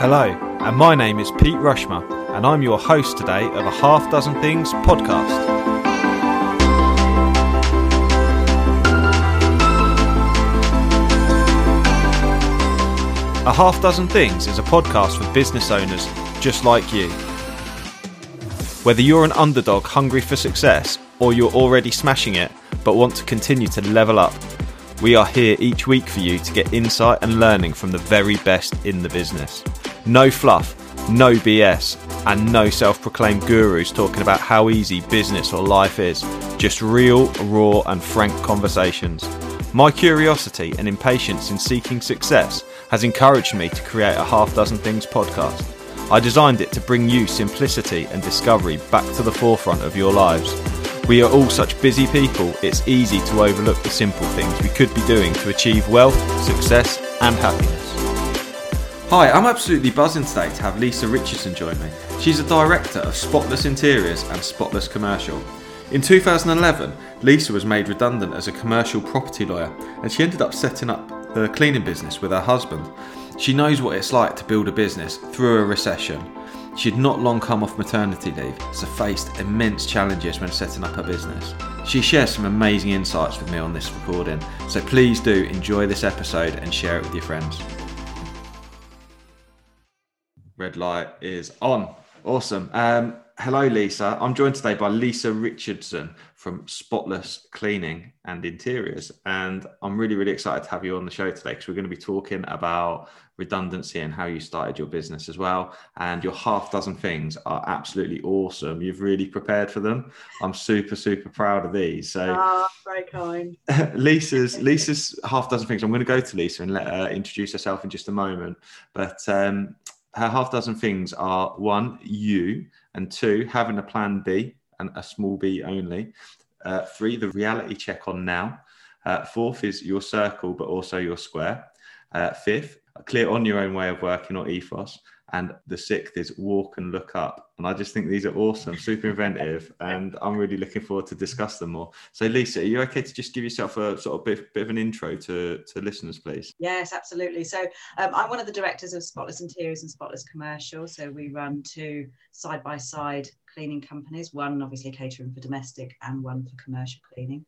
Hello, and my name is Pete Rushmer, and I'm your host today of a Half Dozen Things podcast. A Half Dozen Things is a podcast for business owners just like you. Whether you're an underdog hungry for success or you're already smashing it but want to continue to level up, we are here each week for you to get insight and learning from the very best in the business. No fluff, no BS, and no self proclaimed gurus talking about how easy business or life is. Just real, raw, and frank conversations. My curiosity and impatience in seeking success has encouraged me to create a half dozen things podcast. I designed it to bring you simplicity and discovery back to the forefront of your lives. We are all such busy people, it's easy to overlook the simple things we could be doing to achieve wealth, success, and happiness. Hi, I'm absolutely buzzing today to have Lisa Richardson join me. She's a director of Spotless Interiors and Spotless Commercial. In 2011, Lisa was made redundant as a commercial property lawyer and she ended up setting up the cleaning business with her husband. She knows what it's like to build a business through a recession. She'd not long come off maternity leave, so faced immense challenges when setting up her business. She shares some amazing insights with me on this recording, so please do enjoy this episode and share it with your friends. Red light is on. Awesome. Um, hello, Lisa. I'm joined today by Lisa Richardson from Spotless Cleaning and Interiors. And I'm really, really excited to have you on the show today because we're going to be talking about redundancy and how you started your business as well. And your half dozen things are absolutely awesome. You've really prepared for them. I'm super, super proud of these. So, oh, very kind. Lisa's Lisa's half dozen things. I'm going to go to Lisa and let her introduce herself in just a moment. But um, her half dozen things are one, you, and two, having a plan B and a small b only. Uh, three, the reality check on now. Uh, fourth is your circle, but also your square. Uh, fifth, clear on your own way of working or ethos. And the sixth is walk and look up. And I just think these are awesome, super inventive, and I'm really looking forward to discuss them more. So, Lisa, are you okay to just give yourself a sort of bit, bit of an intro to, to listeners, please? Yes, absolutely. So, um, I'm one of the directors of Spotless Interiors and Spotless Commercial. So, we run two side by side cleaning companies, one obviously catering for domestic and one for commercial cleaning.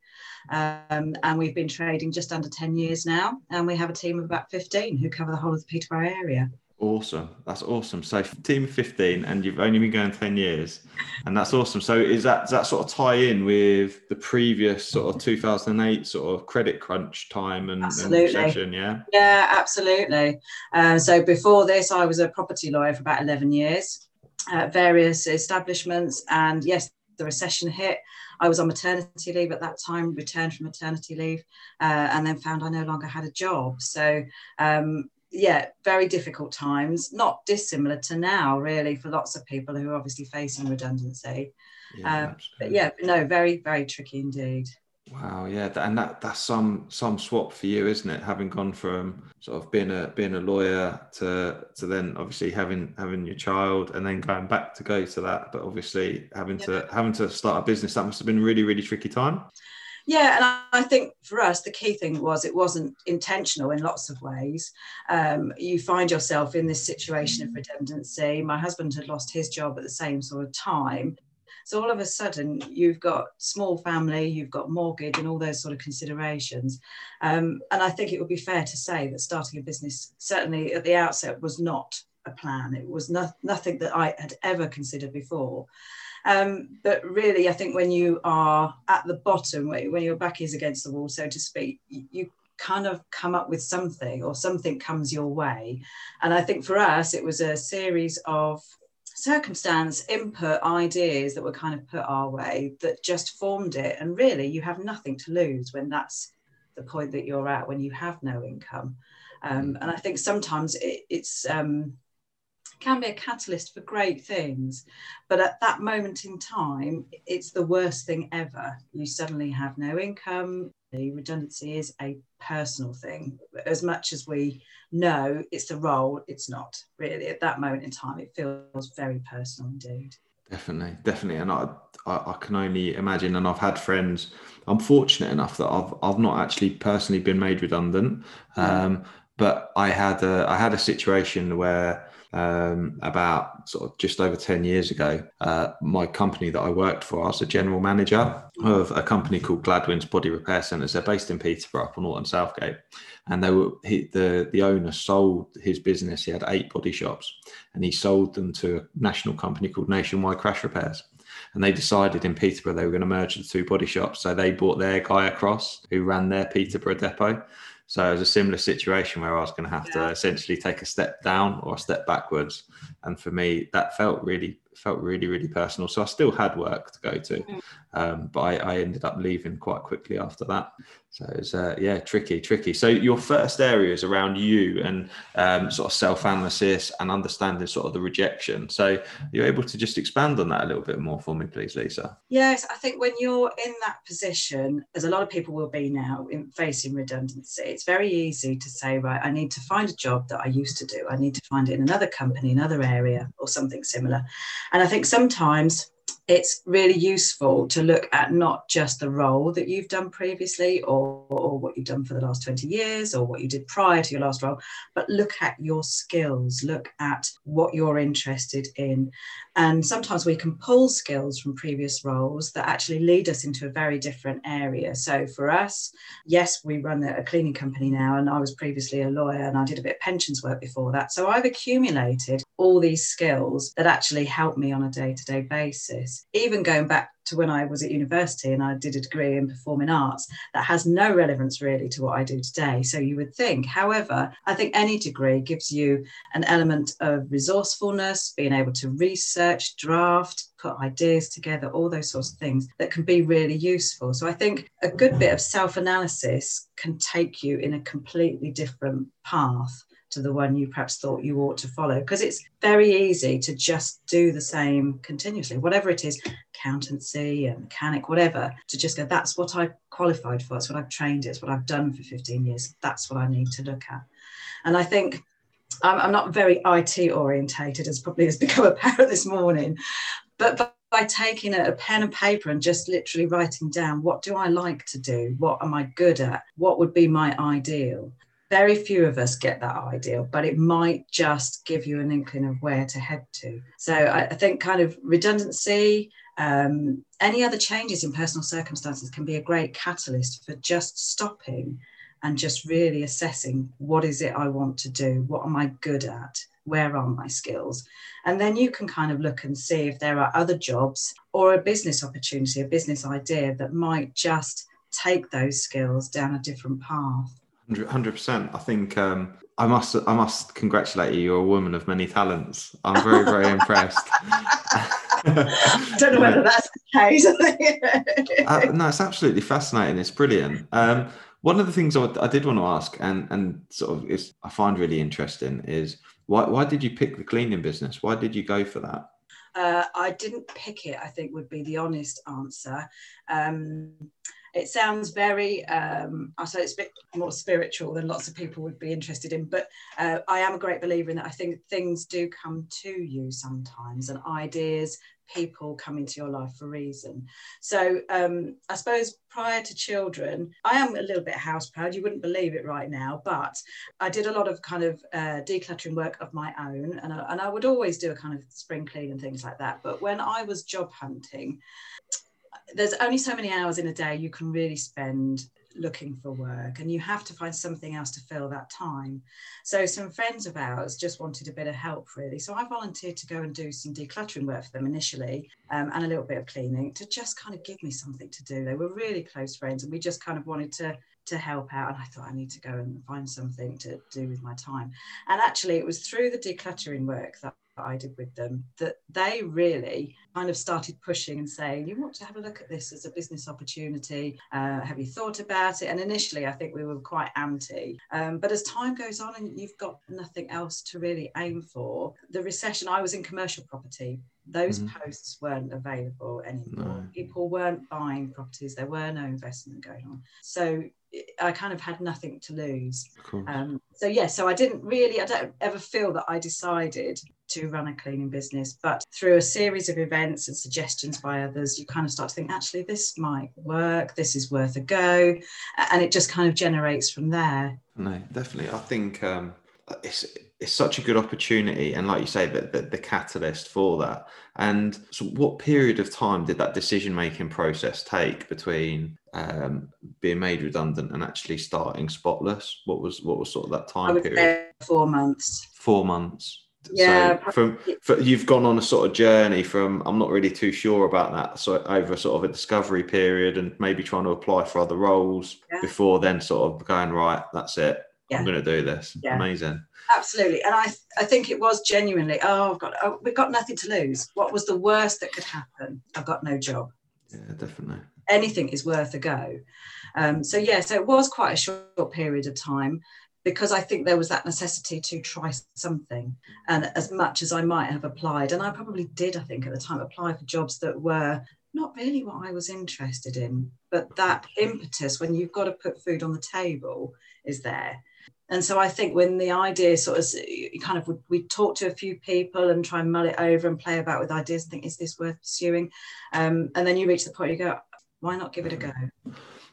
Um, and we've been trading just under 10 years now, and we have a team of about 15 who cover the whole of the Peterborough area. Awesome. That's awesome. So team of 15 and you've only been going 10 years. And that's awesome. So is that does that sort of tie in with the previous sort of 2008 sort of credit crunch time and, absolutely. and recession, yeah? Yeah, absolutely. Uh, so before this I was a property lawyer for about 11 years at various establishments and yes, the recession hit. I was on maternity leave at that time, returned from maternity leave, uh, and then found I no longer had a job. So um, yeah, very difficult times, not dissimilar to now, really, for lots of people who are obviously facing redundancy. Yeah, um, but yeah, no, very, very tricky indeed. Wow, yeah, and that that's some some swap for you, isn't it? Having gone from sort of being a being a lawyer to to then obviously having having your child and then going back to go to that, but obviously having yeah. to having to start a business that must have been a really really tricky time. Yeah, and I think for us, the key thing was it wasn't intentional in lots of ways. Um, you find yourself in this situation of redundancy. My husband had lost his job at the same sort of time. So all of a sudden, you've got small family, you've got mortgage, and all those sort of considerations. Um, and I think it would be fair to say that starting a business, certainly at the outset, was not a plan. It was no, nothing that I had ever considered before. Um, but really, I think when you are at the bottom, when your back is against the wall, so to speak, you kind of come up with something or something comes your way. And I think for us, it was a series of circumstance, input, ideas that were kind of put our way that just formed it. And really, you have nothing to lose when that's the point that you're at, when you have no income. Um, and I think sometimes it, it's um, can be a catalyst for great things. But at that moment in time, it's the worst thing ever. You suddenly have no income. The redundancy is a personal thing. As much as we know it's the role, it's not really. At that moment in time, it feels very personal indeed. Definitely, definitely, and I, I, I, can only imagine. And I've had friends. I'm fortunate enough that I've, I've not actually personally been made redundant, um, but I had a, I had a situation where um, about sort of just over 10 years ago. Uh, my company that I worked for, I was a general manager of a company called Gladwin's Body Repair Centres. They're based in Peterborough on Orton Southgate. And they were he, the the owner sold his business. He had eight body shops, and he sold them to a national company called Nationwide Crash Repairs and they decided in Peterborough they were going to merge the two body shops. So they brought their guy across who ran their Peterborough depot. So it was a similar situation where I was going to have yeah. to essentially take a step down or a step backwards. And for me, that felt really felt really really personal. So I still had work to go to, mm-hmm. um, but I, I, ended up leaving quite quickly after that. So it's uh, yeah, tricky, tricky. So your first areas around you and um, sort of self analysis and understanding sort of the rejection. So you're able to just expand on that a little bit more for me, please, Lisa. Yes, I think when you're in that position, as a lot of people will be now in facing redundancy, it's very easy to say, right, I need to find a job that I used to do. I need to find it in another company, another area, or something similar. And I think sometimes it's really useful to look at not just the role that you've done previously or, or, what you've done for the last 20 years or what you did prior to your last role, but look at your skills, look at what you're interested in. And sometimes we can pull skills from previous roles that actually lead us into a very different area. So for us, yes, we run a cleaning company now, and I was previously a lawyer and I did a bit of pensions work before that. So I've accumulated all these skills that actually help me on a day to day basis. Even going back to when I was at university and I did a degree in performing arts that has no relevance really to what I do today. So you would think. However, I think any degree gives you an element of resourcefulness, being able to research, draft, put ideas together, all those sorts of things that can be really useful. So I think a good bit of self analysis can take you in a completely different path to the one you perhaps thought you ought to follow because it's very easy to just do the same continuously whatever it is accountancy and mechanic whatever to just go that's what i qualified for it's what i've trained it's what i've done for 15 years that's what i need to look at and i think i'm, I'm not very it orientated as probably has become apparent this morning but, but by taking a, pen and paper and just literally writing down what do I like to do? What am I good at? What would be my ideal? Very few of us get that ideal, but it might just give you an inkling of where to head to. So I, I think kind of redundancy, um, any other changes in personal circumstances can be a great catalyst for just stopping and just really assessing what is it I want to do? What am I good at? Where are my skills? And then you can kind of look and see if there are other jobs or a business opportunity, a business idea that might just take those skills down a different path. Hundred percent. I think um, I must. I must congratulate you. You're a woman of many talents. I'm very, very impressed. I don't know whether that's the case. uh, no, it's absolutely fascinating. It's brilliant. Um, one of the things I, I, did want to ask, and and sort of is I find really interesting, is why why did you pick the cleaning business? Why did you go for that? Uh, I didn't pick it. I think would be the honest answer. Um, it sounds very um, i say it's a bit more spiritual than lots of people would be interested in but uh, i am a great believer in that. I think things do come to you sometimes and ideas people come into your life for a reason. So um, i suppose prior to children i am a little bit house proud. You wouldn't believe it right now but i did a lot of kind of uh, decluttering work of my own and I, and I would always do a kind of spring clean and things like that. But when i was job hunting there's only so many hours in a day you can really spend looking for work and you have to find something else to fill that time. So some friends of ours just wanted a bit of help really. So i volunteered to go and do some decluttering work for them initially um, and a little bit of cleaning to just kind of give me something to do. They were really close friends and we just kind of wanted to to help out and i thought i need to go and find something to do with my time. And actually it was through the decluttering work that I did with them that they really kind of started pushing and saying, You want to have a look at this as a business opportunity? Uh, have you thought about it? And initially, I think we were quite anti. Um, but as time goes on and you've got nothing else to really aim for, the recession, I was in commercial property. Those mm-hmm. posts weren't available anymore. No. People weren't buying properties. There were no investment going on. So I kind of had nothing to lose. Um, so yeah, so I didn't really, I don't ever feel that I decided to run a cleaning business, but through a series of events and suggestions by others, you kind of start to think, actually, this might work. This is worth a go, and it just kind of generates from there. No, definitely. I think um, it's it's such a good opportunity, and like you say, that the, the, catalyst for that. And so, what period of time did that decision making process take between um, being made redundant and actually starting Spotless? What was what was sort of that time period? four months. Four months. Yeah. So from, from, you've gone on a sort of journey from I'm not really too sure about that. So over sort of a discovery period and maybe trying to apply for other roles yeah. before then sort of going right. That's it. Yeah. I'm going to do this. Yeah. Amazing. Absolutely, and I I think it was genuinely. Oh, I've got oh, we've got nothing to lose. What was the worst that could happen? I've got no job. Yeah, definitely. Anything is worth a go. Um, so yeah, so it was quite a short period of time because I think there was that necessity to try something. And as much as I might have applied, and I probably did, I think at the time, apply for jobs that were not really what I was interested in, but that impetus when you've got to put food on the table is there. And so I think when the idea sort of kind of we talk to a few people and try and mull it over and play about with ideas and think, is this worth pursuing? Um, and then you reach the point you go, why not give it a go?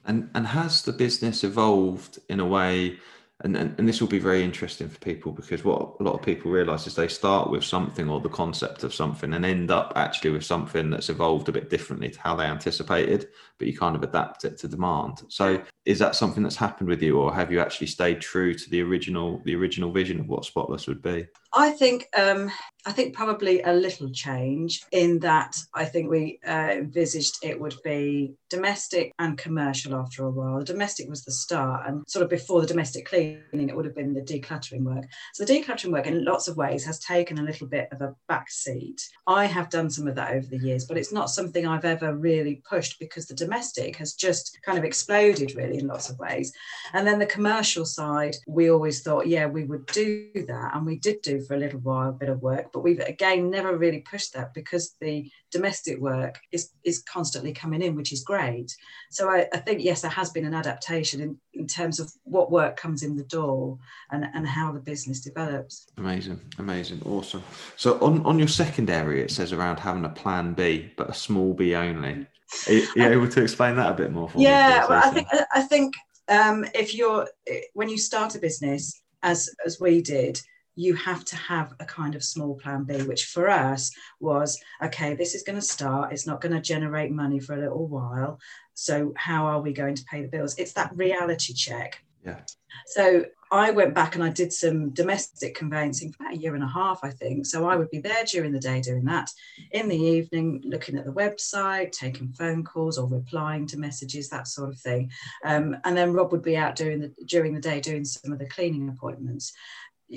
And and has the business evolved in a way and, and, and this will be very interesting for people because what a lot of people realize is they start with something or the concept of something and end up actually with something that's evolved a bit differently to how they anticipated but you kind of adapt it to demand. So is that something that's happened with you or have you actually stayed true to the original the original vision of what spotless would be i think um I think probably a little change in that I think we uh, envisaged it would be domestic and commercial after a while. The domestic was the start, and sort of before the domestic cleaning, it would have been the decluttering work. So the decluttering work, in lots of ways, has taken a little bit of a back seat. I have done some of that over the years, but it's not something I've ever really pushed because the domestic has just kind of exploded really in lots of ways. And then the commercial side, we always thought, yeah, we would do that, and we did do for a little while a bit of work but we've again never really pushed that because the domestic work is is constantly coming in, which is great. So I, I think yes, there has been an adaptation in, in terms of what work comes in the door and, and how the business develops. Amazing, amazing, awesome. So on, on your second area, it says around having a plan B, but a small B only. Are you, are you able to explain that a bit more for yeah, me? Yeah, well, I think I think um, if you're when you start a business as as we did you have to have a kind of small plan B, which for us was okay, this is going to start, it's not going to generate money for a little while. So, how are we going to pay the bills? It's that reality check. Yeah. So, I went back and I did some domestic conveyancing for about a year and a half, I think. So, I would be there during the day doing that. In the evening, looking at the website, taking phone calls or replying to messages, that sort of thing. Um, and then Rob would be out doing the during the day doing some of the cleaning appointments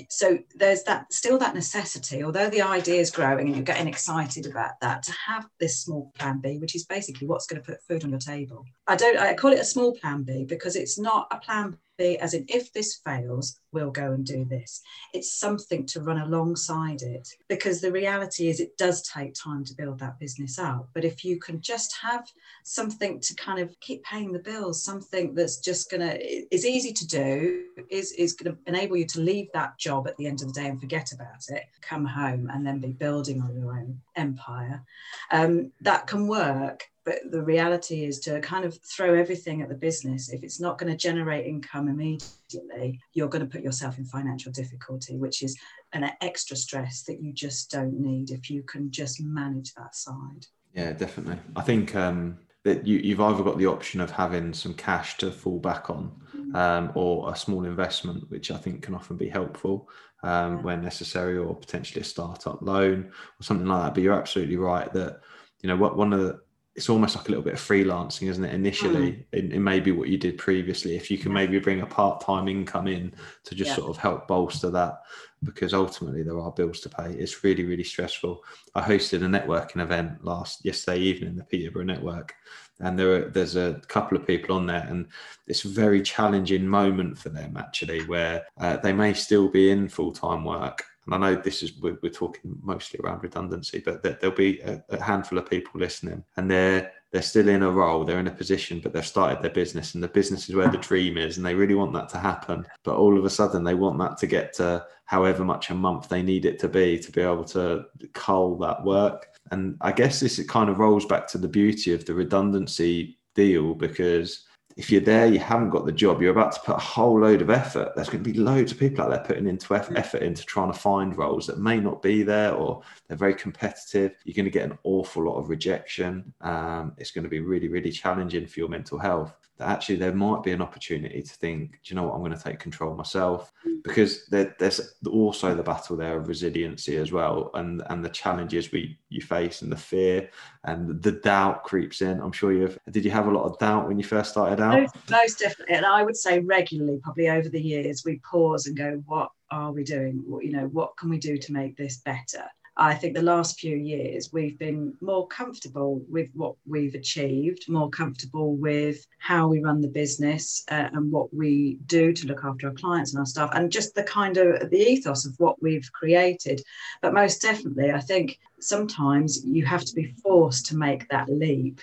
so there's that still that necessity although the idea is growing and you're getting excited about that to have this small plan b which is basically what's going to put food on your table. I don't i call it a small plan b because it's not a plan be as in if this fails we'll go and do this. It's something to run alongside it because the reality is it does take time to build that business up but if you can just have something to kind of keep paying the bills something that's just going to is easy to do is is going to enable you to leave that job at the end of the day and forget about it come home and then be building on your own empire um, that can work but the reality is to kind of throw everything at the business if it's not going to generate income immediately you're going to put yourself in financial difficulty which is an extra stress that you just don't need if you can just manage that side yeah definitely i think um, that you, you've either got the option of having some cash to fall back on mm. um, or a small investment which i think can often be helpful um, yeah. when necessary or potentially a startup loan or something like that but you're absolutely right that you know what one of the it's almost like a little bit of freelancing, isn't it? Initially, mm. in, in, maybe what you did previously, if you can maybe bring a part-time income in to just yeah. sort of help bolster that, because ultimately there are bills to pay. It's really, really stressful. I hosted a networking event last yesterday evening, the Peterborough Network, and there are, there's a couple of people on there, and it's a very challenging moment for them actually, where uh, they may still be in full-time work, and I know this is we're, we're talking mostly around redundancy, but there'll be a, a, handful of people listening, and they're they're still in a role, they're in a position, but they've started their business, and the business is where the dream is, and they really want that to happen. But all of a sudden, they want that to get to however much a month they need it to be to be able to cull that work. And I guess this it kind of rolls back to the beauty of the redundancy deal because if you're there, you haven't got the job, you're about to put a whole load of effort. There's going to be loads of people out there putting into effort into trying to find roles that may not be there or they're very competitive. You're going to get an awful lot of rejection. Um, it's going to be really, really challenging for your mental health that actually there might be an opportunity to think, do you know what, I'm going to take control myself mm. because there, there's also the battle there of resiliency as well, and and the challenges we you face and the fear and the doubt creeps in. I'm sure you've did you have a lot of doubt when you first started out? Most, most definitely, and I would say regularly, probably over the years, we pause and go, what are we doing? What, you know, what can we do to make this better? I think the last few years we've been more comfortable with what we've achieved, more comfortable with how we run the business uh, and what we do to look after our clients and our staff, and just the kind of the ethos of what we've created. But most definitely, I think sometimes you have to be forced to make that leap.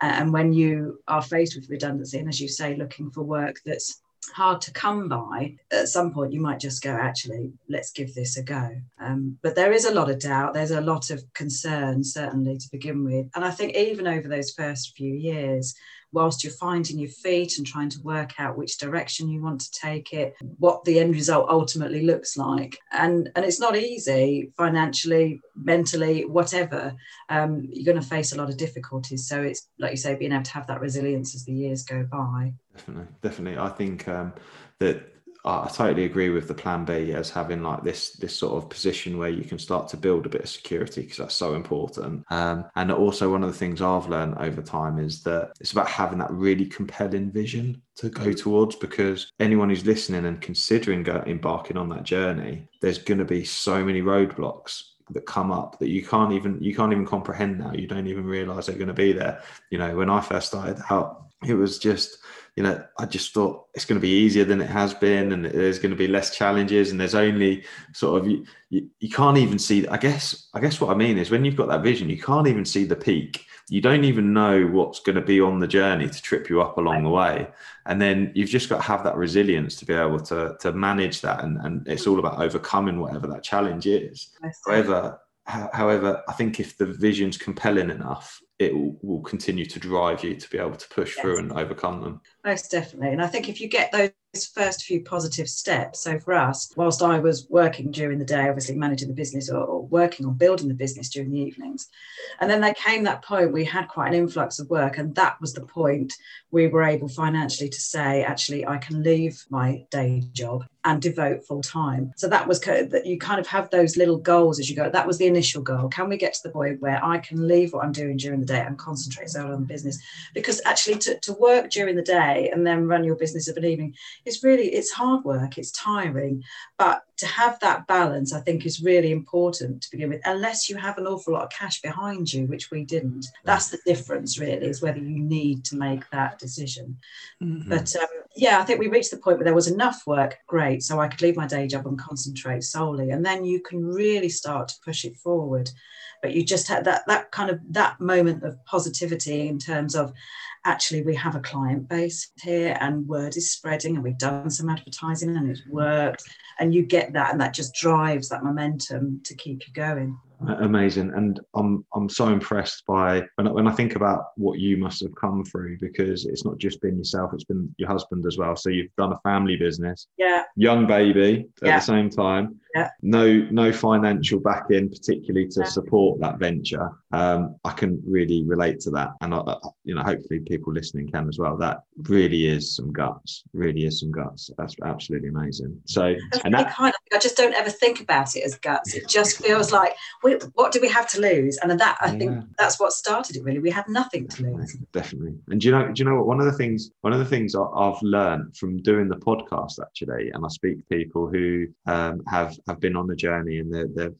Uh, and when you are faced with redundancy, and as you say, looking for work that's hard to come by, at some point you might just go, actually, let's give this a go. Um, but there is a lot of doubt. There's a lot of concern, certainly to begin with. And I think even over those first few years, whilst you're finding your feet and trying to work out which direction you want to take it, what the end result ultimately looks like. And, and it's not easy financially, mentally, whatever. Um, you're going to face a lot of difficulties. So it's, like you say, being able to have that resilience as the years go by. Definitely, definitely. I think um, that I totally agree with the plan B as having like this this sort of position where you can start to build a bit of security because that's so important. Um, and also one of the things I've learned over time is that it's about having that really compelling vision to go towards because anyone who's listening and considering go, embarking on that journey, there's going to be so many roadblocks that come up that you can't even you can't even comprehend now. You don't even realize they're going to be there. You know, when I first started out, it was just you know, I just thought it's going to be easier than it has been, and there's going to be less challenges, and there's only sort of you, you, you, can't even see. I guess I guess what I mean is when you've got that vision, you can't even see the peak. You don't even know what's going to be on the journey to trip you up along the way, and then you've just got to have that resilience to be able to to manage that, and and it's all about overcoming whatever that challenge is. However, however, I think if the vision's compelling enough, it will, will, continue to drive you to be able to push yes. through and overcome them. Most definitely. And I think if you get those first few positive steps, so for us, whilst I was working during the day, obviously managing the business or, or working on building the business during the evenings, and then there came that point we had quite an influx of work, and that was the point we were able financially to say, actually, I can leave my day job and devote full time. So that was kind of, that you kind of have those little goals as you go. That was the initial goal. Can we get to the point where I can leave what I'm doing during the day and concentrate solely on the business? Because actually, to, to work during the day and then run your business of an evening is really it's hard work. It's tiring, but to have that balance, I think, is really important to begin with. Unless you have an awful lot of cash behind you, which we didn't. That's the difference, really, is whether you need to make that decision. Mm-hmm. But um, yeah, I think we reached the point where there was enough work, great, so I could leave my day job and concentrate solely. And then you can really start to push it forward. But you just had that that kind of that moment of positivity in terms of actually we have a client base here and word is spreading and we've done some advertising and it's worked and you get that and that just drives that momentum to keep you going amazing. And i'm i'm so impressed by when I, when I think about what you must have come through because it's not just been yourself it's been your husband as well. So you've done a family business yeah. young baby at yeah. the same time. Yeah. no no financial backing particularly to yeah. support that venture. Um, i can really relate to that. And I, you know hopefully people listening can as well. That really is some guts really is some guts. That's absolutely amazing. So and that, of, i just don't ever think about it as guts. It just feels like we, what do we have to lose and that i think that's what started it really we had nothing to lose definitely and do you know do you know what one of the things one of the things i've learned from doing the podcast actually and i speak to people who um, have have been on the journey and they've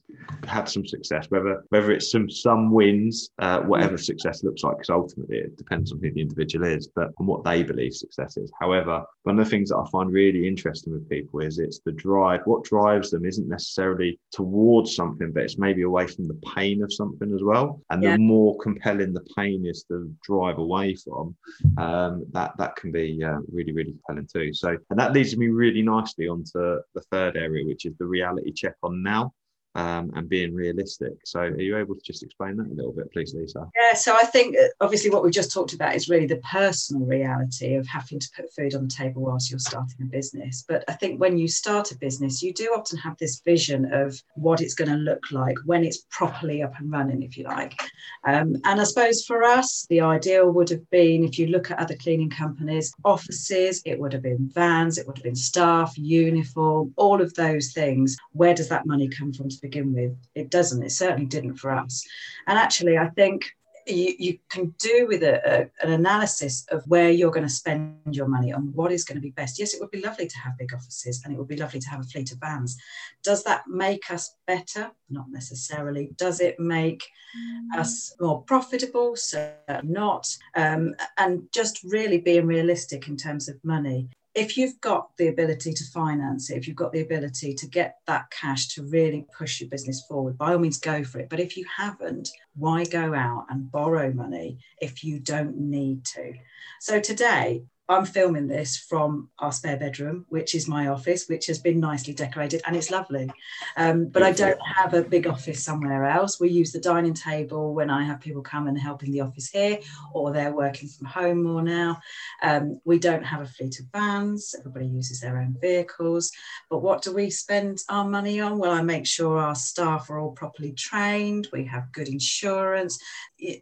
had some success, whether whether it's some some wins, uh, whatever mm. success looks like, because ultimately it depends on who the individual is, but on what they believe success is. However, one of the things that I find really interesting with people is it's the drive. What drives them isn't necessarily towards something, but it's maybe away from the pain of something as well. And yeah. the more compelling the pain is to drive away from, um, that that can be uh, really really compelling too. So, and that leads me really nicely onto the third area, which is the reality reality check on now. Um, and being realistic. So, are you able to just explain that a little bit, please, Lisa? Yeah, so I think obviously what we've just talked about is really the personal reality of having to put food on the table whilst you're starting a business. But I think when you start a business, you do often have this vision of what it's going to look like when it's properly up and running, if you like. Um, and I suppose for us, the ideal would have been if you look at other cleaning companies, offices, it would have been vans, it would have been staff, uniform, all of those things. Where does that money come from to with? It doesn't. It certainly didn't for us. And actually, I think you, you can do with a, a, an analysis of where you're going to spend your money and what is going to be best. Yes, it would be lovely to have big offices and it would be lovely to have a fleet of vans. Does that make us better? Not necessarily. Does it make mm. us more profitable? So not. Um, and just really being realistic in terms of money if you've got the ability to finance it, if you've got the ability to get that cash to really push your business forward, by all means go for it. But if you haven't, why go out and borrow money if you don't need to? So today, I'm filming this from our spare bedroom, which is my office, which has been nicely decorated and it's lovely. Um, but I don't have a big office somewhere else. We use the dining table when I have people come and help in the office here, or they're working from home more now. Um, we don't have a fleet of vans, everybody uses their own vehicles. But what do we spend our money on? Well, I make sure our staff are all properly trained, we have good insurance.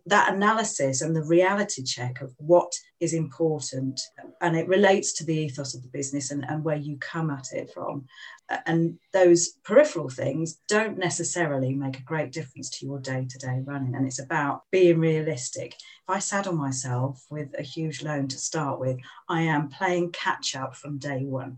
That analysis and the reality check of what is important and it relates to the ethos of the business and, and where you come at it from. And those peripheral things don't necessarily make a great difference to your day-to-day running and it's about being realistic. If i saddle myself with a huge loan to start with i am playing catch up from day one.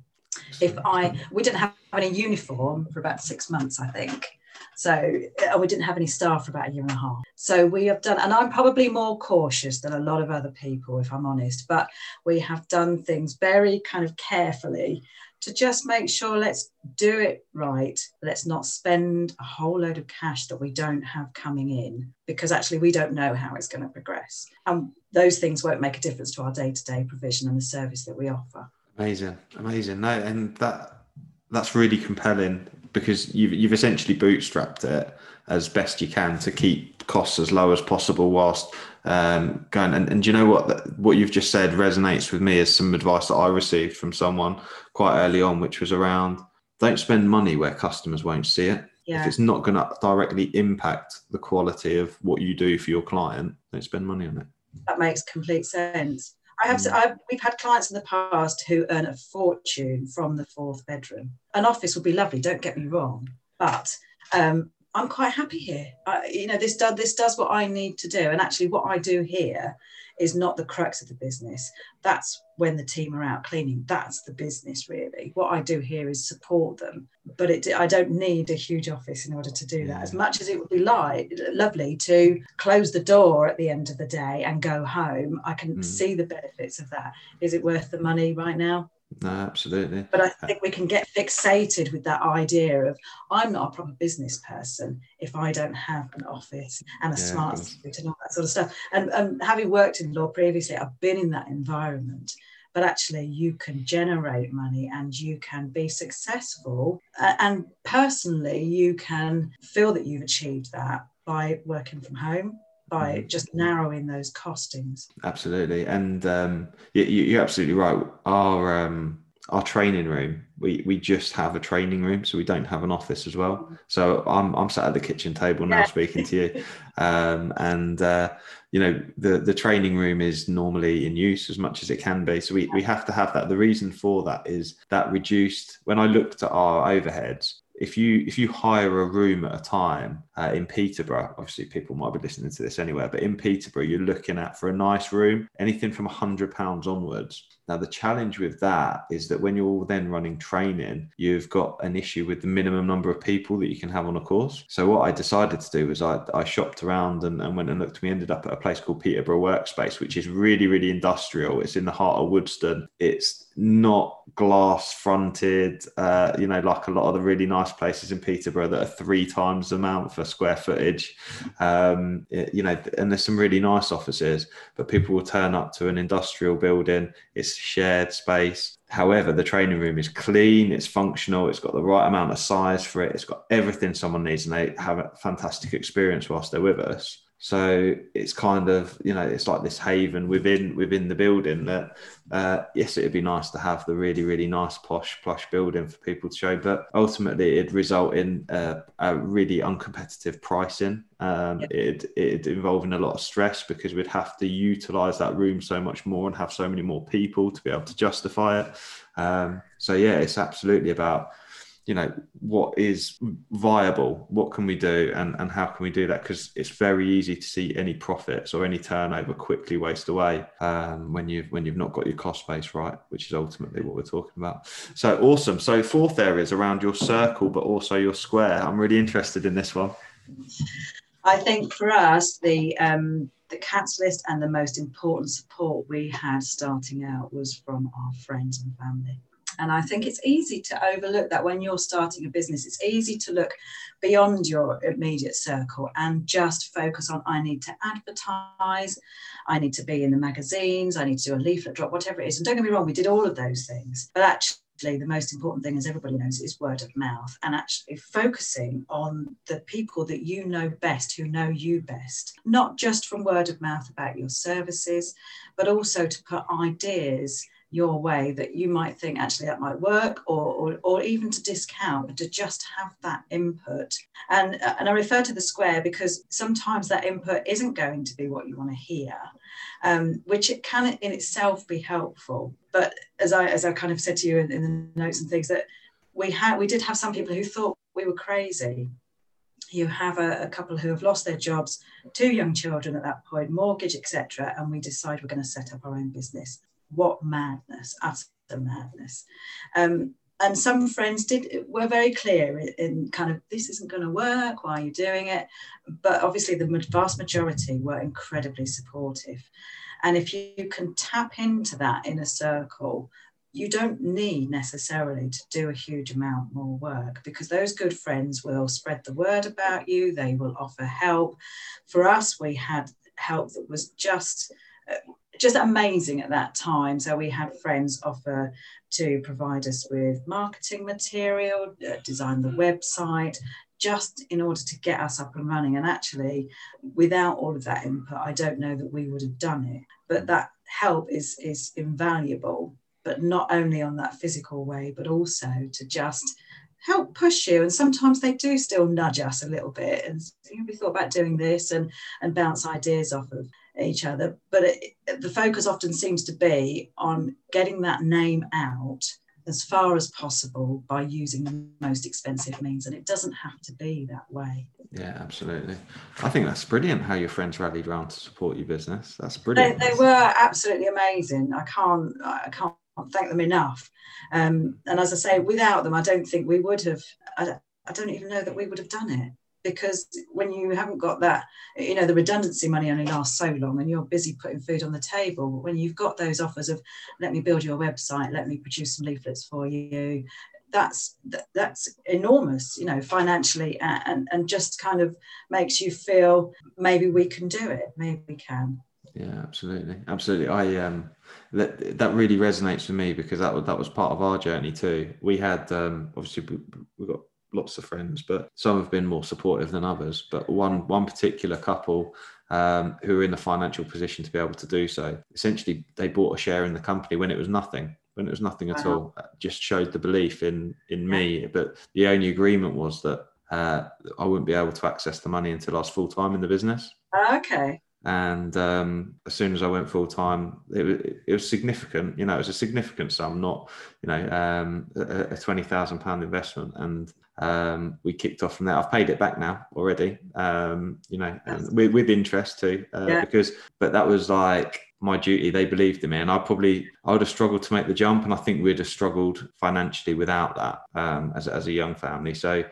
If i we didn't have any uniform for about six months i think so uh, we didn't have any staff for about a year and a half. So we have done, and I'm probably more cautious than a lot of other people, if I'm honest, but we have done things very kind of carefully to just make sure let's do it right. Let's not spend a whole load of cash that we don't have coming in because actually we don't know how it's going to progress. And those things won't make a difference to our day to day provision and the service that we offer. Amazing, amazing. No, and that that's really compelling because you've you've essentially bootstrapped it as best you can to keep costs as low as possible whilst um, going. And, and you know what? What you've just said resonates with me as some advice that I received from someone quite early on, which was around don't spend money where customers won't see it. Yeah. If it's not going to directly impact the quality of what you do for your client, don't spend money on it. That makes complete sense. I have to, mm. I've, we've had clients in the past who earn a fortune from the fourth bedroom. An office would be lovely, don't get me wrong, but um, I'm quite happy here. I, you know, this does this does what I need to do, and actually, what I do here is not the crux of the business. That's when the team are out cleaning. That's the business, really. What I do here is support them, but it, I don't need a huge office in order to do that. As much as it would be like, lovely to close the door at the end of the day and go home, I can mm. see the benefits of that. Is it worth the money right now? No, absolutely. But I uh, think we can get fixated with that idea of I'm not a proper business person if I don't have an office and a yeah, smart suit and all that sort of stuff. And, and having worked in law previously, I've been in that environment. But actually, you can generate money and you can be successful. Uh, and personally, you can feel that you've achieved that by working from home by mm-hmm. just narrowing those costings. Absolutely, and um, you, are absolutely right. Our um, our training room, we we just have a training room, so we don't have an office as well. Mm-hmm. So I'm I'm sat at the kitchen table now yeah. speaking to you, um, and uh, you know the the training room is normally in use as much as it can be. So we we have to have that. The reason for that is that reduced. When I looked at our overheads, if you if you hire a room at a time uh, in Peterborough, obviously people might be listening to this anywhere, but in Peterborough, you're looking at for a nice room anything from hundred pounds onwards. Now the challenge with that is that when you're then running training, you've got an issue with the minimum number of people that you can have on a course. So what I decided to do was I, I shopped around and, and went and looked. We ended up at a place called Peterborough Workspace, which is really really industrial. It's in the heart of Woodston. It's not glass fronted, uh, you know, like a lot of the really nice places in Peterborough that are three times the amount for square footage. Um, you know, and there's some really nice offices, but people will turn up to an industrial building, it's shared space. However, the training room is clean, it's functional, it's got the right amount of size for it, it's got everything someone needs, and they have a fantastic experience whilst they're with us. So it's kind of you know it's like this haven within within the building that uh, yes it'd be nice to have the really really nice posh plush building for people to show, but ultimately it'd result in uh, a really uncompetitive pricing. Um, It'd, it'd involve in a lot of stress because we'd have to utilize that room so much more and have so many more people to be able to justify it. Um, so yeah, it's absolutely about you know what is viable what can we do and and how can we do that? Because it's very easy to see any profits or any turnover quickly waste away um, when you've when you've not got your cost base right which is ultimately what we're talking about. So awesome. So fourth area is around your circle but also your square. I'm really interested in this one. I think for us the um the catalyst and the most important support we had starting out was from our friends and family and I think it's easy to overlook that when you're starting a business. It's easy to look beyond your immediate circle and just focus on I need to advertise, I need to be in the magazines, I need to do a leaflet drop, whatever it is. And don't get me wrong, we did all of those things. But actually, the most important thing, as everybody knows, is word of mouth and actually focusing on the people that you know best, who know you best, not just from word of mouth about your services, but also to put ideas your way that you might think actually that might work or, or, or even to discount but to just have that input. And and i refer to the square because sometimes that input isn't going to be what you want to hear um, which it can in itself be helpful. But as i as i kind of said to you in, in the notes and things that we had we did have some people who thought we were crazy. You have a, a, couple who have lost their jobs, two young children at that point, mortgage, etc., and we decide we're going to set up our own business what madness, utter madness. Um, and some friends did were very clear in, in kind of this isn't going to work. Why are you doing it? But obviously, the vast majority were incredibly supportive. And if you can tap into that inner circle, you don't need necessarily to do a huge amount more work because those good friends will spread the word about you. They will offer help. For us, we had help that was just uh, just amazing at that time. So we had friends offer to provide us with marketing material, uh, design the website, just in order to get us up and running. And actually, without all of that input, I don't know that we would have done it. But that help is is invaluable. But not only on that physical way, but also to just help push you and sometimes they do still nudge us a little bit and we thought about doing this and and bounce ideas off of each other. But it, the focus often seems to be on getting that name out as far as possible by using the most expensive means. And it doesn't have to be that way. Yeah, absolutely. I think that's brilliant how your friends rallied around to support your business. That's brilliant. They, they were absolutely amazing. I can't, I can't thank them enough. Um, and as I say, without them, I don't think we would have, I, I don't even know that we would have done it because when you haven't got that, you know, the redundancy money only lasts so long and you're busy putting food on the table. When you've got those offers of, let me build your website, let me produce some leaflets for you, that's that's enormous you know financially and and just kind of makes you feel maybe we can do it maybe we can. Yeah absolutely. Absolutely. I um that that really resonates for me because that was that was part of our journey too. We had um obviously we, we got lots of friends, but some have been more supportive than others. But one one particular couple um, who were in the financial position to be able to do so, essentially they bought a share in the company when it was nothing. When it was nothing at all, just showed the belief in in me. But the only agreement was that uh, I wouldn't be able to access the money until I was full time in the business. Okay and um, as soon as I went full time, it, it, was significant. You know, it was a significant sum, not you know um, a, a twenty thousand pound investment, and um, we kicked off from there. I've paid it back now already. Um, you know, with, with, interest too, uh, yeah. because but that was like my duty. They believed in me, and I probably I would have struggled to make the jump, and I think we'd have struggled financially without that um, as as a young family. So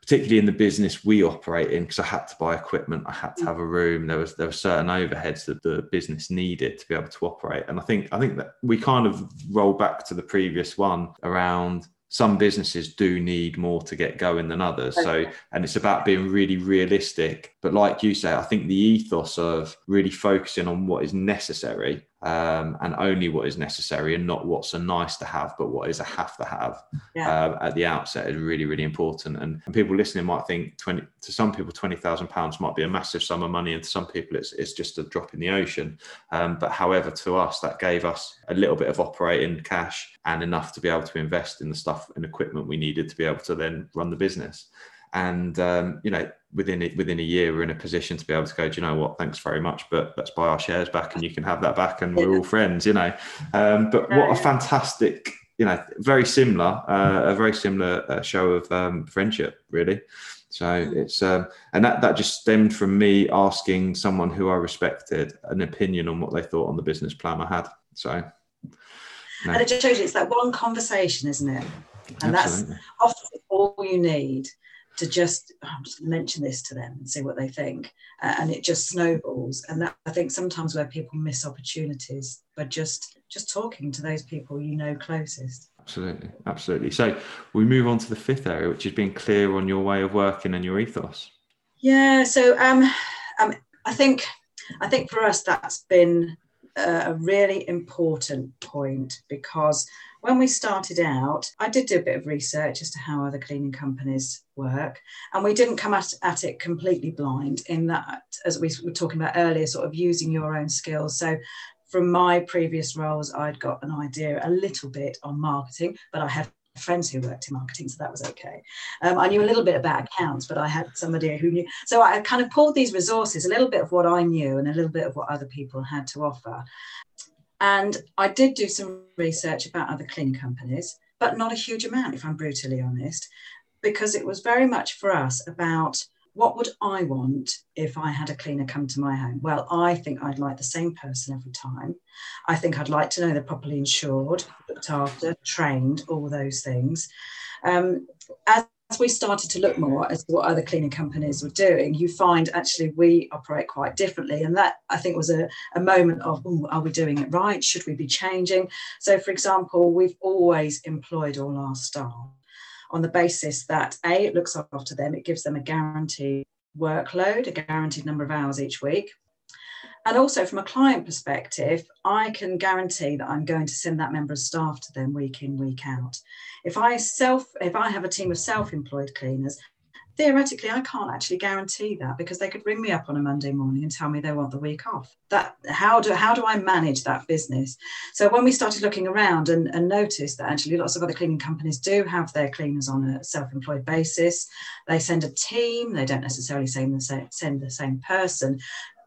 particularly in the business we operate in, because I had to buy equipment, I had to have a room. There was there were certain overheads that the business needed to be able to operate. And I think I think that we kind of roll back to the previous one around some businesses do need more to get going than others. So, and it's about being really realistic. But like you say, I think the ethos of really focusing on what is necessary um, and only what is necessary and not what's a nice to have, but what is a have to have yeah. uh, at the outset is really, really important. And, and people listening might think 20 to some people, £20,000 might be a massive sum of money. And to some people, it's, it's just a drop in the ocean. Um, but however, to us, that gave us a little bit of operating cash and enough to be able to invest in the stuff and equipment we needed to be able to then run the business and um, you know within it within a year we're in a position to be able to go do you know what thanks very much but let's buy our shares back and you can have that back and we're all friends you know um, but what a fantastic you know very similar uh, a very similar uh, show of um, friendship really so mm. it's um, and that that just stemmed from me asking someone who I respected an opinion on what they thought on the business plan I had so no. and it just shows you it's that one conversation isn't it and Absolutely. that's often all you need to just, oh, just mention this to them and see what they think. Uh, and it just snowballs. And that I think sometimes where people miss opportunities by just just talking to those people you know closest. Absolutely, absolutely. So we move on to the fifth area, which is being clear on your way of working and your ethos. Yeah. So um, um I think I think for us that's been a really important point because when we started out, I did do a bit of research as to how other cleaning companies work. And we didn't come at, at it completely blind in that, as we were talking about earlier, sort of using your own skills. So from my previous roles, I'd got an idea a little bit on marketing, but I had friends who worked in marketing, so that was okay. Um, I knew a little bit about accounts, but I had somebody who knew. So I kind of pulled these resources, a little bit of what I knew and a little bit of what other people had to offer. And I did do some research about other cleaning companies, but not a huge amount, if I'm brutally honest, because it was very much for us about what would I want if I had a cleaner come to my home? Well, I think I'd like the same person every time. I think I'd like to know they're properly insured, looked after, trained, all those things. Um, as as we started to look more at what other cleaning companies were doing, you find actually we operate quite differently. And that I think was a, a moment of, are we doing it right? Should we be changing? So, for example, we've always employed all our staff on the basis that A, it looks after them, it gives them a guaranteed workload, a guaranteed number of hours each week. And also from a client perspective, I can guarantee that I'm going to send that member of staff to them week in, week out. If I self, if I have a team of self-employed cleaners, theoretically I can't actually guarantee that because they could ring me up on a Monday morning and tell me they want the week off. That how do how do I manage that business? So when we started looking around and, and noticed that actually lots of other cleaning companies do have their cleaners on a self-employed basis, they send a team, they don't necessarily send the same, send the same person.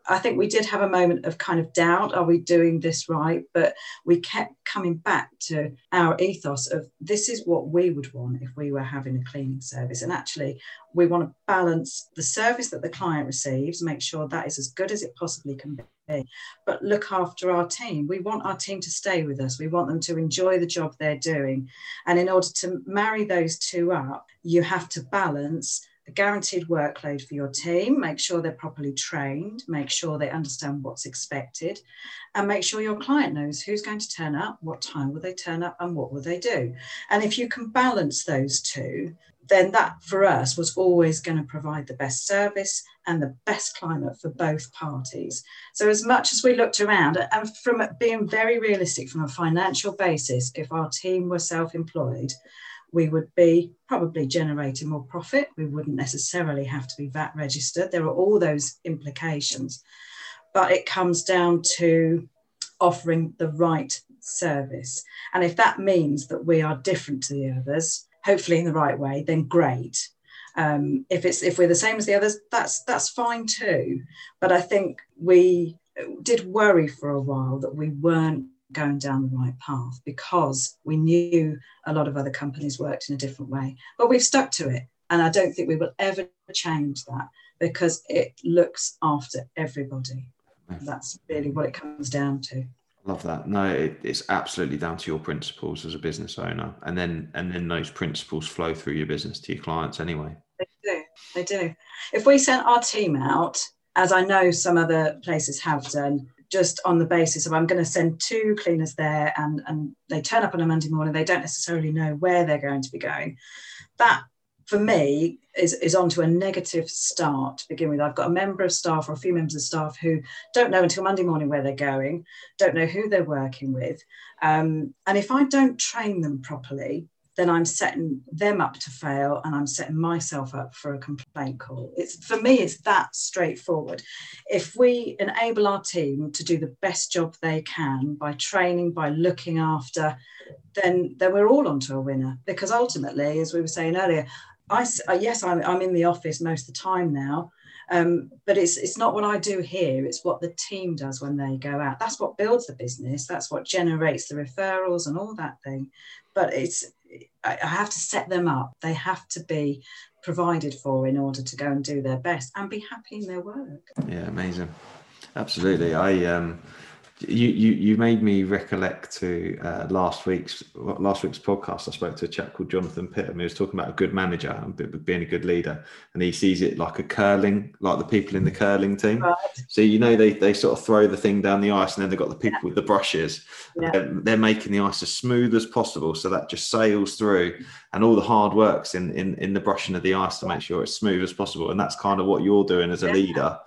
I think we did have a moment of kind of doubt are we doing this right? But we kept coming back to our ethos of this is what we would want if we were having a cleaning service. And actually, we want to balance the service that the client receives, make sure that is as good as it possibly can be, but look after our team. We want our team to stay with us, we want them to enjoy the job they're doing. And in order to marry those two up, you have to balance a guaranteed workload for your team, make sure they're properly trained, make sure they understand what's expected, and make sure your client knows who's going to turn up, what time will they turn up, and what will they do. And if you can balance those two, then that for us was always going to provide the best service and the best climate for both parties. So, as much as we looked around, and from being very realistic from a financial basis, if our team were self employed, we would be probably generating more profit. We wouldn't necessarily have to be VAT registered. There are all those implications. But it comes down to offering the right service. And if that means that we are different to the others, hopefully in the right way, then great. Um, if it's if we're the same as the others, that's that's fine too. But I think we did worry for a while that we weren't going down the right path because we knew a lot of other companies worked in a different way. But we've stuck to it. And I don't think we will ever change that because it looks after everybody. That's really what it comes down to. Love that. No, it, it's absolutely down to your principles as a business owner, and then and then those principles flow through your business to your clients anyway. They do. They do. If we sent our team out, as I know some other places have done, just on the basis of I'm going to send two cleaners there and, and they turn up on a Monday morning, they don't necessarily know where they're going to be going. That for me is, is onto a negative start to begin with. I've got a member of staff or a few members of staff who don't know until Monday morning where they're going, don't know who they're working with. Um, and if I don't train them properly, then I'm setting them up to fail and I'm setting myself up for a complaint call. It's for me, it's that straightforward. If we enable our team to do the best job they can by training, by looking after, then then we're all onto a winner. Because ultimately, as we were saying earlier, I uh, yes, I'm, I'm in the office most of the time now. Um, but it's it's not what I do here. It's what the team does when they go out. That's what builds the business. That's what generates the referrals and all that thing. But it's I have to set them up. They have to be provided for in order to go and do their best and be happy in their work. Yeah, amazing. Absolutely. I um you, you you made me recollect to uh, last week's last week's podcast. I spoke to a chap called Jonathan Pittham. He was talking about a good manager and being a good leader, and he sees it like a curling, like the people in the curling team. Right. So you know they they sort of throw the thing down the ice, and then they've got the people yeah. with the brushes. Yeah. They're, they're, making the ice as smooth as possible, so that just sails through, and all the hard works in in in the brushing of the ice to make sure it's smooth as possible. And that's kind of what you're doing as a yeah. leader.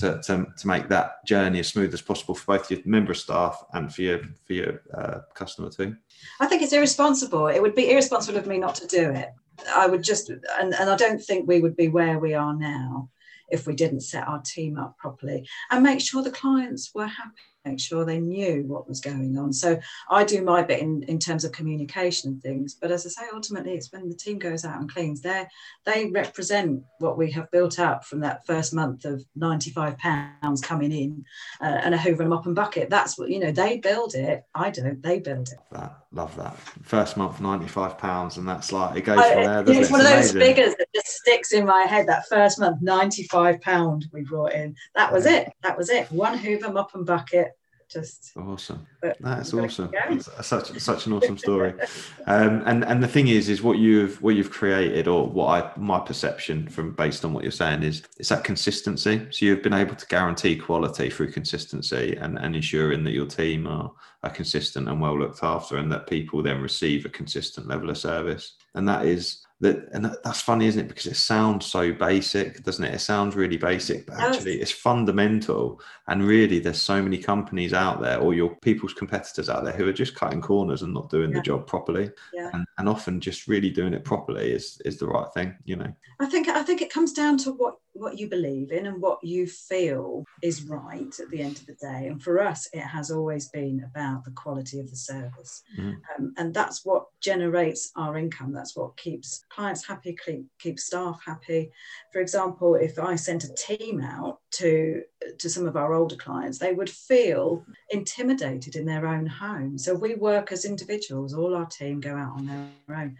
To, to, to make that journey as smooth as possible for both your member of staff and for your for your uh, customer too. I think it's irresponsible. It would be irresponsible of me not to do it. I would just and, and I don't think we would be where we are now if we didn't set our team up properly and make sure the clients were happy make sure they knew what was going on. So I do my bit in, in terms of communication and things. But as I say, ultimately, it's when the team goes out and cleans. They they represent what we have built up from that first month of ninety five pounds coming in uh, and a Hoover and mop and bucket. That's what you know. They build it. I don't. They build it. That love that first month ninety five pounds, and that's like it goes from there. It's one of those amazing. figures that just sticks in my head. That first month ninety five pound we brought in. That was it. That was it. One Hoover mop and bucket just awesome. That's awesome. that's such such an awesome story. Um, and and the thing is is what you've what you've created or what i my perception from based on what you're saying is is that consistency. So you've been able to guarantee quality through consistency and, and ensuring that your team are, are consistent and well looked after and that people then receive a consistent level of service. And that is that and that's funny isn't it? Because it sounds so basic doesn't it? It sounds really basic but actually it's fundamental and really there's so many companies out there or your people's competitors out there who are just cutting corners and not doing yeah. the job properly yeah. and, and often just really doing it properly is is the right thing you know i think i think it comes down to what what you believe in and what you feel is right at the end of the day. And for us, it has always been about the quality of the service. Mm. Um, and that's what generates our income. That's what keeps clients happy, keep, keep staff happy. For example, if I sent a team out to, to some of our older clients, they would feel intimidated in their own home. So we work as individuals, all our team go out on their own.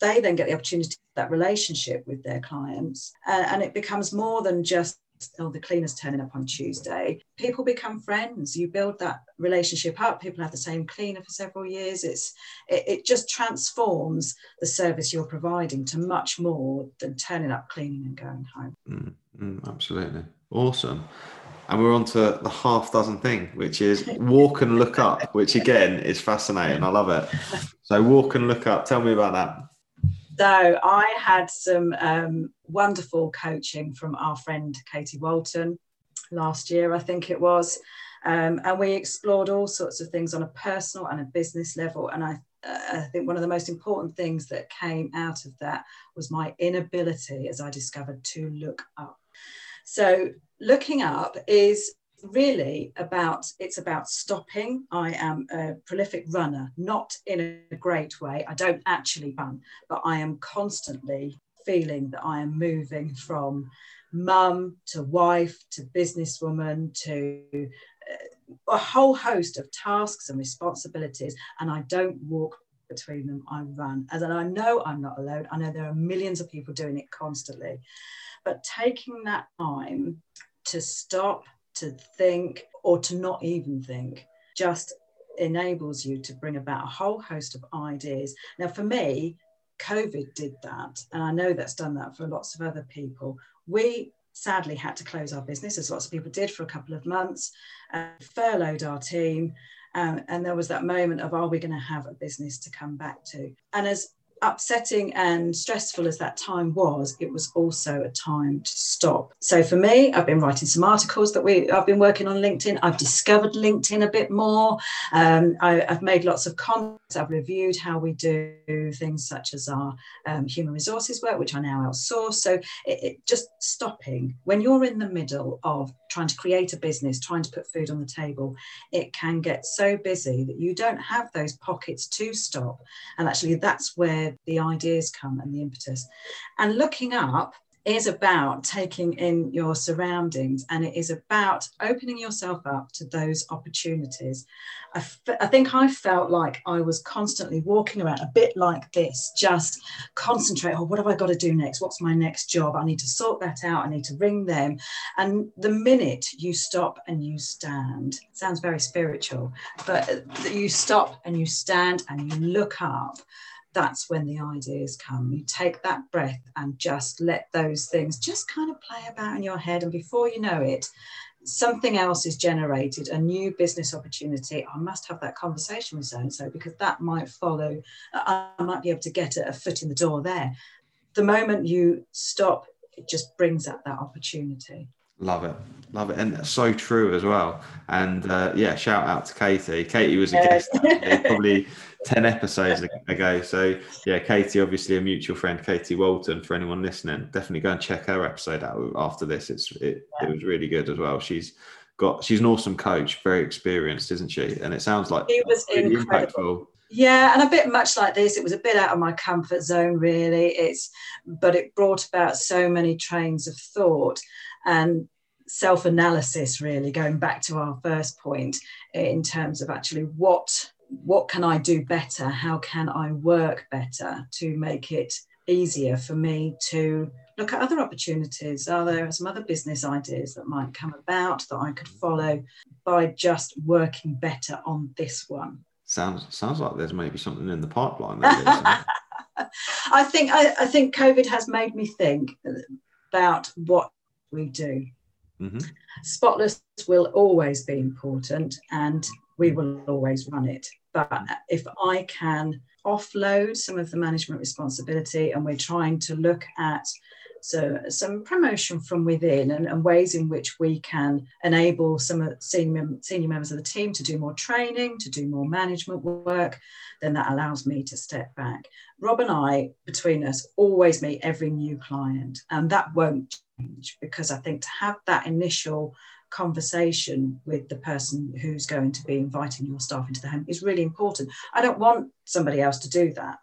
They then get the opportunity that relationship with their clients uh, and it becomes more than just oh the cleaner's turning up on tuesday. People become friends. You build that relationship up. People have the same cleaner for several years. It's it, it just transforms the service you're providing to much more than turning up cleaning and going home. Mm, mm, absolutely awesome and we're on to the half dozen thing which is walk and look up which again is fascinating i love it so walk and look up tell me about that so I had some um, wonderful coaching from our friend Katie Walton last year, I think it was. Um, and we explored all sorts of things on a personal and a business level. And I, uh, I think one of the most important things that came out of that was my inability, as I discovered, to look up. So looking up is really about it's about stopping. I am a prolific runner not in a great way. I don't actually run but i am constantly feeling that i am moving from mum to wife to businesswoman to uh, a whole host of tasks and responsibilities and i don't walk between them. I run. As i know i'm not alone. I know there are millions of people doing it constantly but taking that time to stop to think or to not even think just enables you to bring about a whole host of ideas. Now, for me, COVID did that, and I know that's done that for lots of other people. We sadly had to close our business, as lots of people did for a couple of months, and furloughed our team. Um, and there was that moment of, are we going to have a business to come back to? And as upsetting and stressful as that time was, it was also a time to stop. So for me, I've been writing some articles that we I've been working on LinkedIn. I've discovered LinkedIn a bit more. Um, I, have made lots of comments. I've reviewed how we do things such as our um, human resources work, which I now outsource. So it, it just stopping when you're in the middle of trying to create a business, trying to put food on the table, it can get so busy that you don't have those pockets to stop. And actually, that's where the ideas come and the impetus. And looking up is about taking in your surroundings and it is about opening yourself up to those opportunities. I, f- I think I felt like I was constantly walking around a bit like this, just concentrate on oh, what have I got to do next? What's my next job? I need to sort that out. I need to ring them. And the minute you stop and you stand, sounds very spiritual, but uh, you stop and you stand and you look up that's when the ideas come. You take that breath and just let those things just kind of play about in your head. And before you know it, something else is generated, a new business opportunity. I must have that conversation with so and so because that might follow. I might be able to get a foot in the door there. The moment you stop, it just brings up that opportunity. Love it, love it, and so true as well. And uh, yeah, shout out to Katie. Katie was a guest probably ten episodes ago. So yeah, Katie, obviously a mutual friend, Katie Walton. For anyone listening, definitely go and check her episode out after this. It's it, yeah. it was really good as well. She's got she's an awesome coach, very experienced, isn't she? And it sounds like she was really incredible. Impactful. Yeah, and a bit much like this, it was a bit out of my comfort zone, really. It's but it brought about so many trains of thought and self analysis, really, going back to our first point in terms of actually what what can I do better? How can I work better to make it easier for me to look at other opportunities? Are there some other business ideas that might come about that I could follow by just working better on this one? Sounds sounds like there's maybe something in the pipeline. I think I, I think COVID has made me think about what we do Mm-hmm. Spotless will always be important and we will always run it. But if I can offload some of the management responsibility and we're trying to look at so some promotion from within and, and, ways in which we can enable some senior, senior members of the team to do more training, to do more management work, then that allows me to step back. Rob and I, between us, always meet every new client, and that won't change because I think to have that initial conversation with the person who's going to be inviting your staff into the home is really important. I don't want somebody else to do that.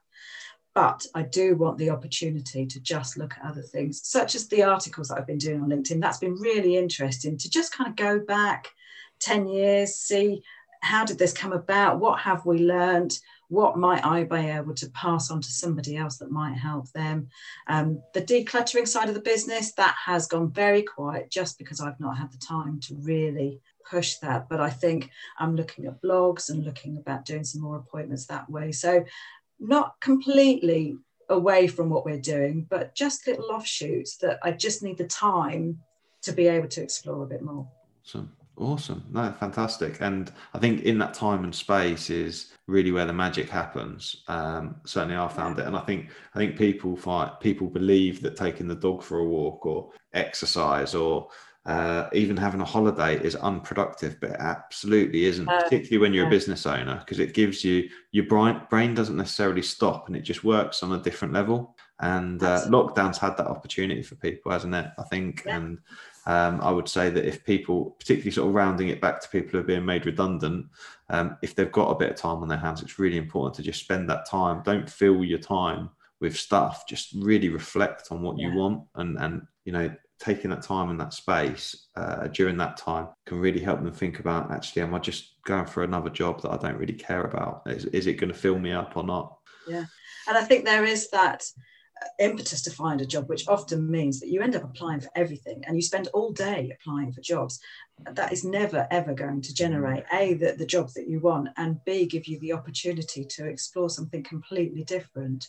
But I do want the opportunity to just look at other things, such as the articles that I've been doing on LinkedIn. That's been really interesting to just kind of go back 10 years, see how did this come about? What have we learned? What might I be able to pass on to somebody else that might help them? Um, the decluttering side of the business, that has gone very quiet just because I've not had the time to really push that. But I think I'm looking at blogs and looking about doing some more appointments that way. So not completely away from what we're doing, but just little offshoots that I just need the time to be able to explore a bit more. Awesome. Awesome. No, fantastic. And I think in that time and space is really where the magic happens. Um, certainly I found it. And I think I think people fight people believe that taking the dog for a walk or exercise or uh, even having a holiday is unproductive, but it absolutely isn't, uh, particularly when you're yeah. a business owner, because it gives you your brain, brain doesn't necessarily stop and it just works on a different level. And uh, lockdown's had that opportunity for people, hasn't it? I think. Yeah. And um, I would say that if people, particularly sort of rounding it back to people who are being made redundant, um, if they've got a bit of time on their hands, it's really important to just spend that time. Don't fill your time with stuff. Just really reflect on what yeah. you want and and you know taking that time and that space uh, during that time can really help them think about actually, am I just going for another job that I don't really care about? Is, is it going to fill me up or not? Yeah. And I think there is that impetus to find a job, which often means that you end up applying for everything and you spend all day applying for jobs. That is never, ever going to generate A, the, the jobs that you want, and B, give you the opportunity to explore something completely different.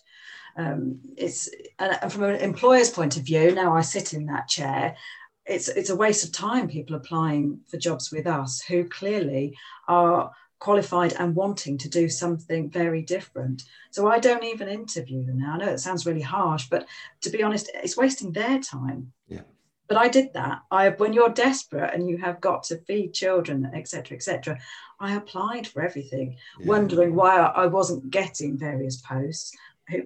Um, it's and from an employer's point of view, now I sit in that chair. It's, it's a waste of time people applying for jobs with us who clearly are qualified and wanting to do something very different. So I don't even interview them now. I know it sounds really harsh, but to be honest, it's wasting their time. Yeah. But I did that. I when you're desperate and you have got to feed children, etc., etc., I applied for everything, yeah. wondering why I wasn't getting various posts.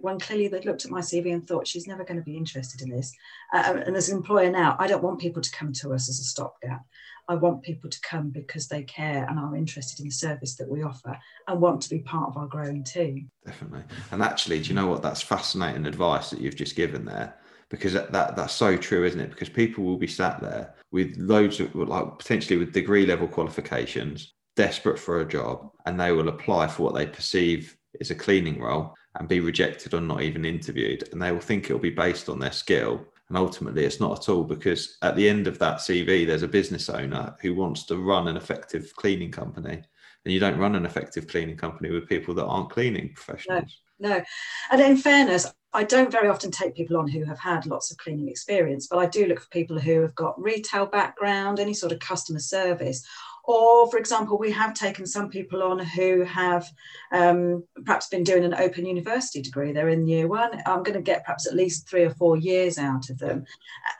When clearly they looked at my CV and thought she's never going to be interested in this. Uh, and as an employer now, I don't want people to come to us as a stopgap. I want people to come because they care and are interested in the service that we offer and want to be part of our growing team. Definitely. And actually, do you know what? That's fascinating advice that you've just given there because that, that that's so true, isn't it? Because people will be sat there with loads of like potentially with degree level qualifications, desperate for a job, and they will apply for what they perceive is a cleaning role and be rejected or not even interviewed, and they will think it'll be based on their skill and ultimately, it's not at all because at the end of that CV, there's a business owner who wants to run an effective cleaning company. And you don't run an effective cleaning company with people that aren't cleaning professionals. No, no. And in fairness, I don't very often take people on who have had lots of cleaning experience, but I do look for people who have got retail background, any sort of customer service, or, for example, we have taken some people on who have um, perhaps been doing an open university degree. They're in year one. I'm going to get perhaps at least three or four years out of them.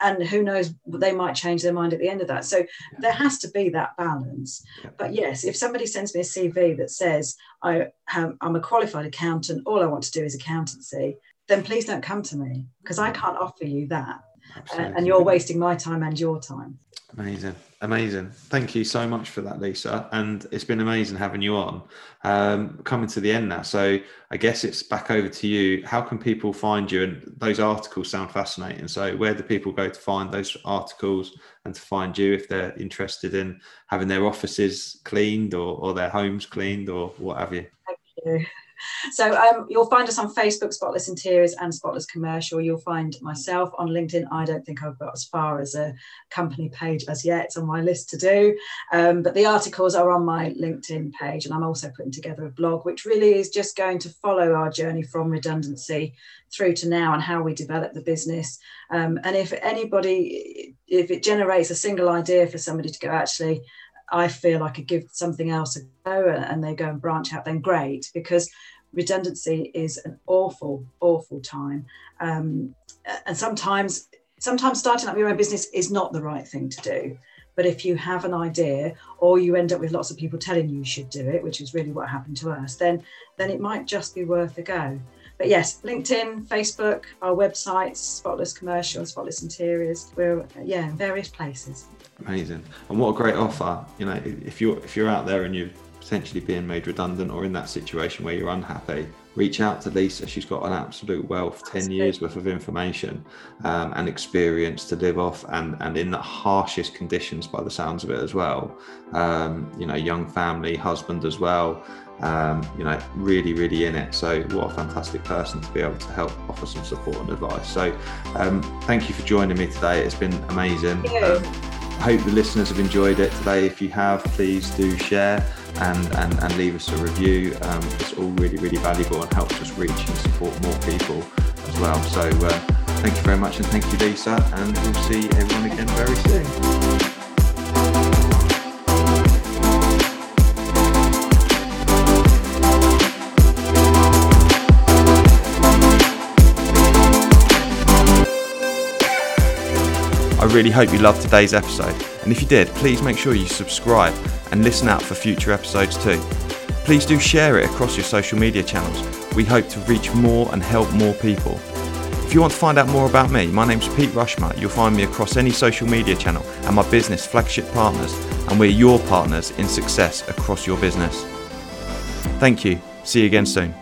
And who knows, they might change their mind at the end of that. So there has to be that balance. But yes, if somebody sends me a CV that says, I have, I'm a qualified accountant, all I want to do is accountancy, then please don't come to me because I can't offer you that. Uh, and you're wasting my time and your time. Amazing, amazing. Thank you so much for that, Lisa. And it's been amazing having you on. Um, coming to the end now, so I guess it's back over to you. How can people find you? And those articles sound fascinating. So, where do people go to find those articles and to find you if they're interested in having their offices cleaned or, or their homes cleaned or what have you? Thank you. So um, you'll find us on Facebook, Spotless Interiors and Spotless Commercial. You'll find myself on LinkedIn. I don't think I've got as far as a company page as yet. It's on my list to do. Um, but the articles are on my LinkedIn page. And I'm also putting together a blog, which really is just going to follow our journey from redundancy through to now and how we develop the business. Um, and if anybody, if it generates a single idea for somebody to go, actually, I feel I could give something else a go and they go and branch out, then great, because redundancy is an awful, awful time. Um, and sometimes, sometimes starting up your own business is not the right thing to do. But if you have an idea, or you end up with lots of people telling you you should do it, which is really what happened to us, then then it might just be worth a go. But yes, LinkedIn, Facebook, our websites, Spotless Commercial, Spotless Interiors. We're yeah, in various places. Amazing. And what a great offer. You know, if you're if you're out there and you're potentially being made redundant or in that situation where you're unhappy, reach out to Lisa. She's got an absolute wealth, 10 years worth of information um, and experience to live off and, and in the harshest conditions by the sounds of it as well. Um, you know, young family, husband as well. Um, you know, really, really in it. So, what a fantastic person to be able to help offer some support and advice. So, um, thank you for joining me today. It's been amazing. Hope the listeners have enjoyed it today. If you have, please do share and, and, and leave us a review. Um, it's all really, really valuable and helps us reach and support more people as well. So, uh, thank you very much and thank you, Lisa. And we'll see everyone again very soon. Really hope you loved today's episode, and if you did, please make sure you subscribe and listen out for future episodes too. Please do share it across your social media channels. We hope to reach more and help more people. If you want to find out more about me, my name's Pete Rushmer. You'll find me across any social media channel and my business Flagship Partners, and we're your partners in success across your business. Thank you. See you again soon.